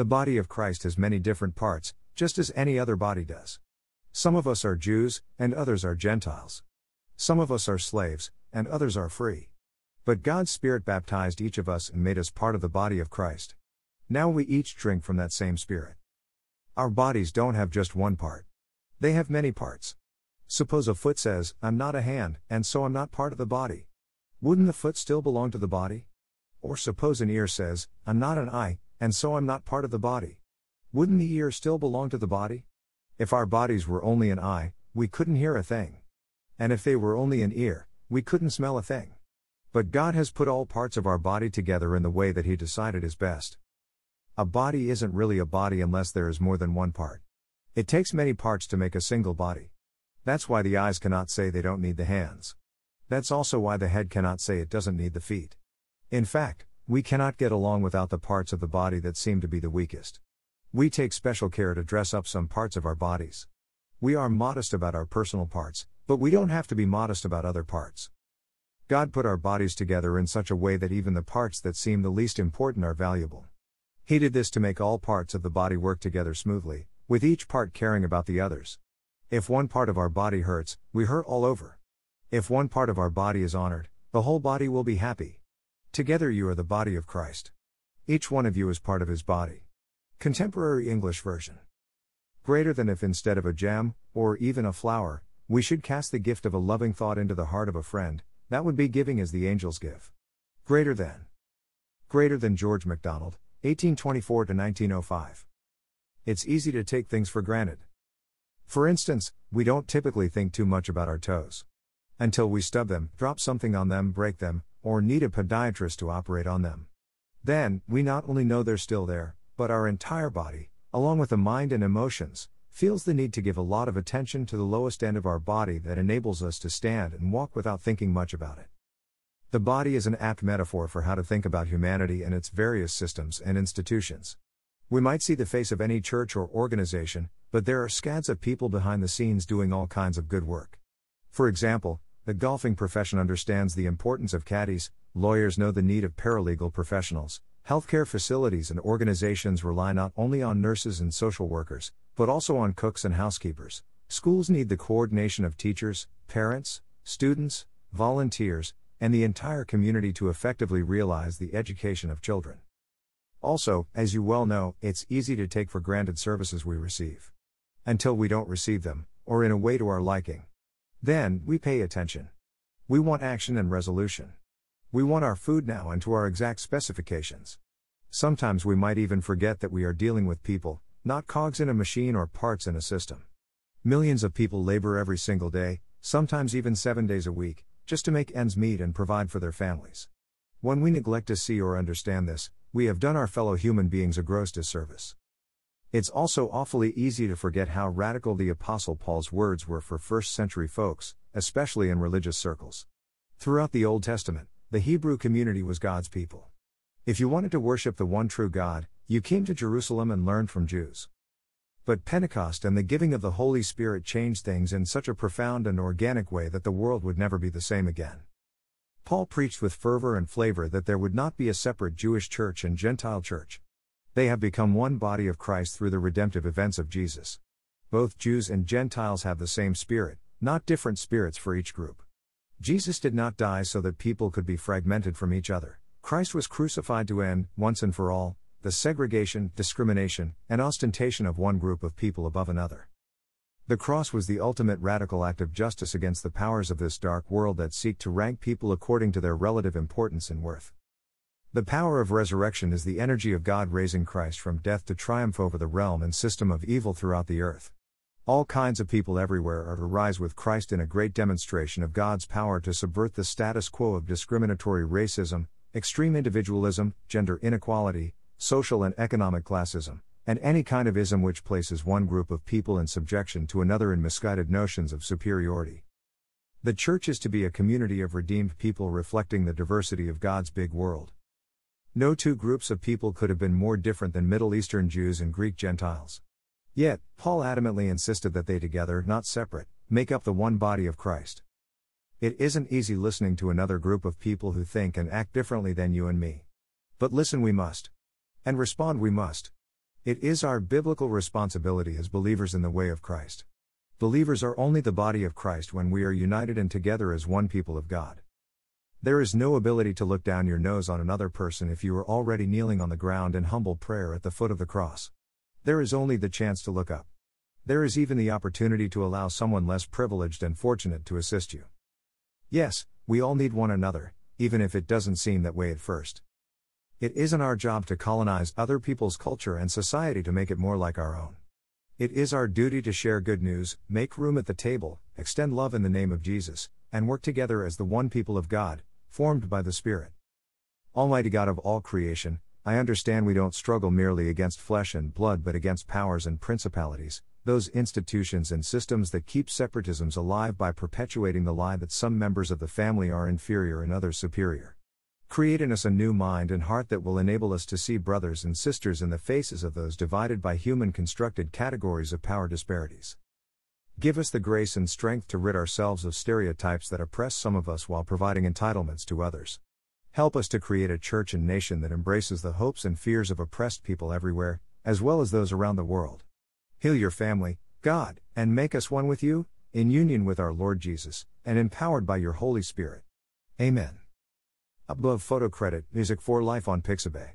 The body of Christ has many different parts, just as any other body does. Some of us are Jews, and others are Gentiles. Some of us are slaves, and others are free. But God's Spirit baptized each of us and made us part of the body of Christ. Now we each drink from that same Spirit. Our bodies don't have just one part, they have many parts. Suppose a foot says, I'm not a hand, and so I'm not part of the body. Wouldn't the foot still belong to the body? Or suppose an ear says, I'm not an eye, and so I'm not part of the body. Wouldn't the ear still belong to the body? If our bodies were only an eye, we couldn't hear a thing. And if they were only an ear, we couldn't smell a thing. But God has put all parts of our body together in the way that He decided is best. A body isn't really a body unless there is more than one part. It takes many parts to make a single body. That's why the eyes cannot say they don't need the hands. That's also why the head cannot say it doesn't need the feet. In fact, we cannot get along without the parts of the body that seem to be the weakest. We take special care to dress up some parts of our bodies. We are modest about our personal parts, but we don't have to be modest about other parts. God put our bodies together in such a way that even the parts that seem the least important are valuable. He did this to make all parts of the body work together smoothly, with each part caring about the others. If one part of our body hurts, we hurt all over. If one part of our body is honored, the whole body will be happy. Together you are the body of Christ. Each one of you is part of his body. Contemporary English Version. Greater than if instead of a gem, or even a flower, we should cast the gift of a loving thought into the heart of a friend, that would be giving as the angels give. Greater than. Greater than George MacDonald, 1824 to 1905. It's easy to take things for granted. For instance, we don't typically think too much about our toes. Until we stub them, drop something on them, break them, or need a podiatrist to operate on them. Then, we not only know they're still there, but our entire body, along with the mind and emotions, feels the need to give a lot of attention to the lowest end of our body that enables us to stand and walk without thinking much about it. The body is an apt metaphor for how to think about humanity and its various systems and institutions. We might see the face of any church or organization, but there are scads of people behind the scenes doing all kinds of good work. For example, the golfing profession understands the importance of caddies, lawyers know the need of paralegal professionals, healthcare facilities and organizations rely not only on nurses and social workers, but also on cooks and housekeepers. Schools need the coordination of teachers, parents, students, volunteers, and the entire community to effectively realize the education of children. Also, as you well know, it's easy to take for granted services we receive. Until we don't receive them, or in a way to our liking. Then, we pay attention. We want action and resolution. We want our food now and to our exact specifications. Sometimes we might even forget that we are dealing with people, not cogs in a machine or parts in a system. Millions of people labor every single day, sometimes even seven days a week, just to make ends meet and provide for their families. When we neglect to see or understand this, we have done our fellow human beings a gross disservice. It's also awfully easy to forget how radical the Apostle Paul's words were for first century folks, especially in religious circles. Throughout the Old Testament, the Hebrew community was God's people. If you wanted to worship the one true God, you came to Jerusalem and learned from Jews. But Pentecost and the giving of the Holy Spirit changed things in such a profound and organic way that the world would never be the same again. Paul preached with fervor and flavor that there would not be a separate Jewish church and Gentile church. They have become one body of Christ through the redemptive events of Jesus. Both Jews and Gentiles have the same Spirit, not different spirits for each group. Jesus did not die so that people could be fragmented from each other. Christ was crucified to end, once and for all, the segregation, discrimination, and ostentation of one group of people above another. The cross was the ultimate radical act of justice against the powers of this dark world that seek to rank people according to their relative importance and worth. The power of resurrection is the energy of God raising Christ from death to triumph over the realm and system of evil throughout the earth. All kinds of people everywhere are to rise with Christ in a great demonstration of God's power to subvert the status quo of discriminatory racism, extreme individualism, gender inequality, social and economic classism, and any kind of ism which places one group of people in subjection to another in misguided notions of superiority. The church is to be a community of redeemed people reflecting the diversity of God's big world. No two groups of people could have been more different than Middle Eastern Jews and Greek Gentiles. Yet, Paul adamantly insisted that they together, not separate, make up the one body of Christ. It isn't easy listening to another group of people who think and act differently than you and me. But listen we must. And respond we must. It is our biblical responsibility as believers in the way of Christ. Believers are only the body of Christ when we are united and together as one people of God. There is no ability to look down your nose on another person if you are already kneeling on the ground in humble prayer at the foot of the cross. There is only the chance to look up. There is even the opportunity to allow someone less privileged and fortunate to assist you. Yes, we all need one another, even if it doesn't seem that way at first. It isn't our job to colonize other people's culture and society to make it more like our own. It is our duty to share good news, make room at the table, extend love in the name of Jesus, and work together as the one people of God, formed by the Spirit. Almighty God of all creation, I understand we don't struggle merely against flesh and blood but against powers and principalities, those institutions and systems that keep separatisms alive by perpetuating the lie that some members of the family are inferior and others superior. Create in us a new mind and heart that will enable us to see brothers and sisters in the faces of those divided by human constructed categories of power disparities. Give us the grace and strength to rid ourselves of stereotypes that oppress some of us while providing entitlements to others. Help us to create a church and nation that embraces the hopes and fears of oppressed people everywhere, as well as those around the world. Heal your family, God, and make us one with you, in union with our Lord Jesus, and empowered by your Holy Spirit. Amen. Above photo credit, music for life on Pixabay.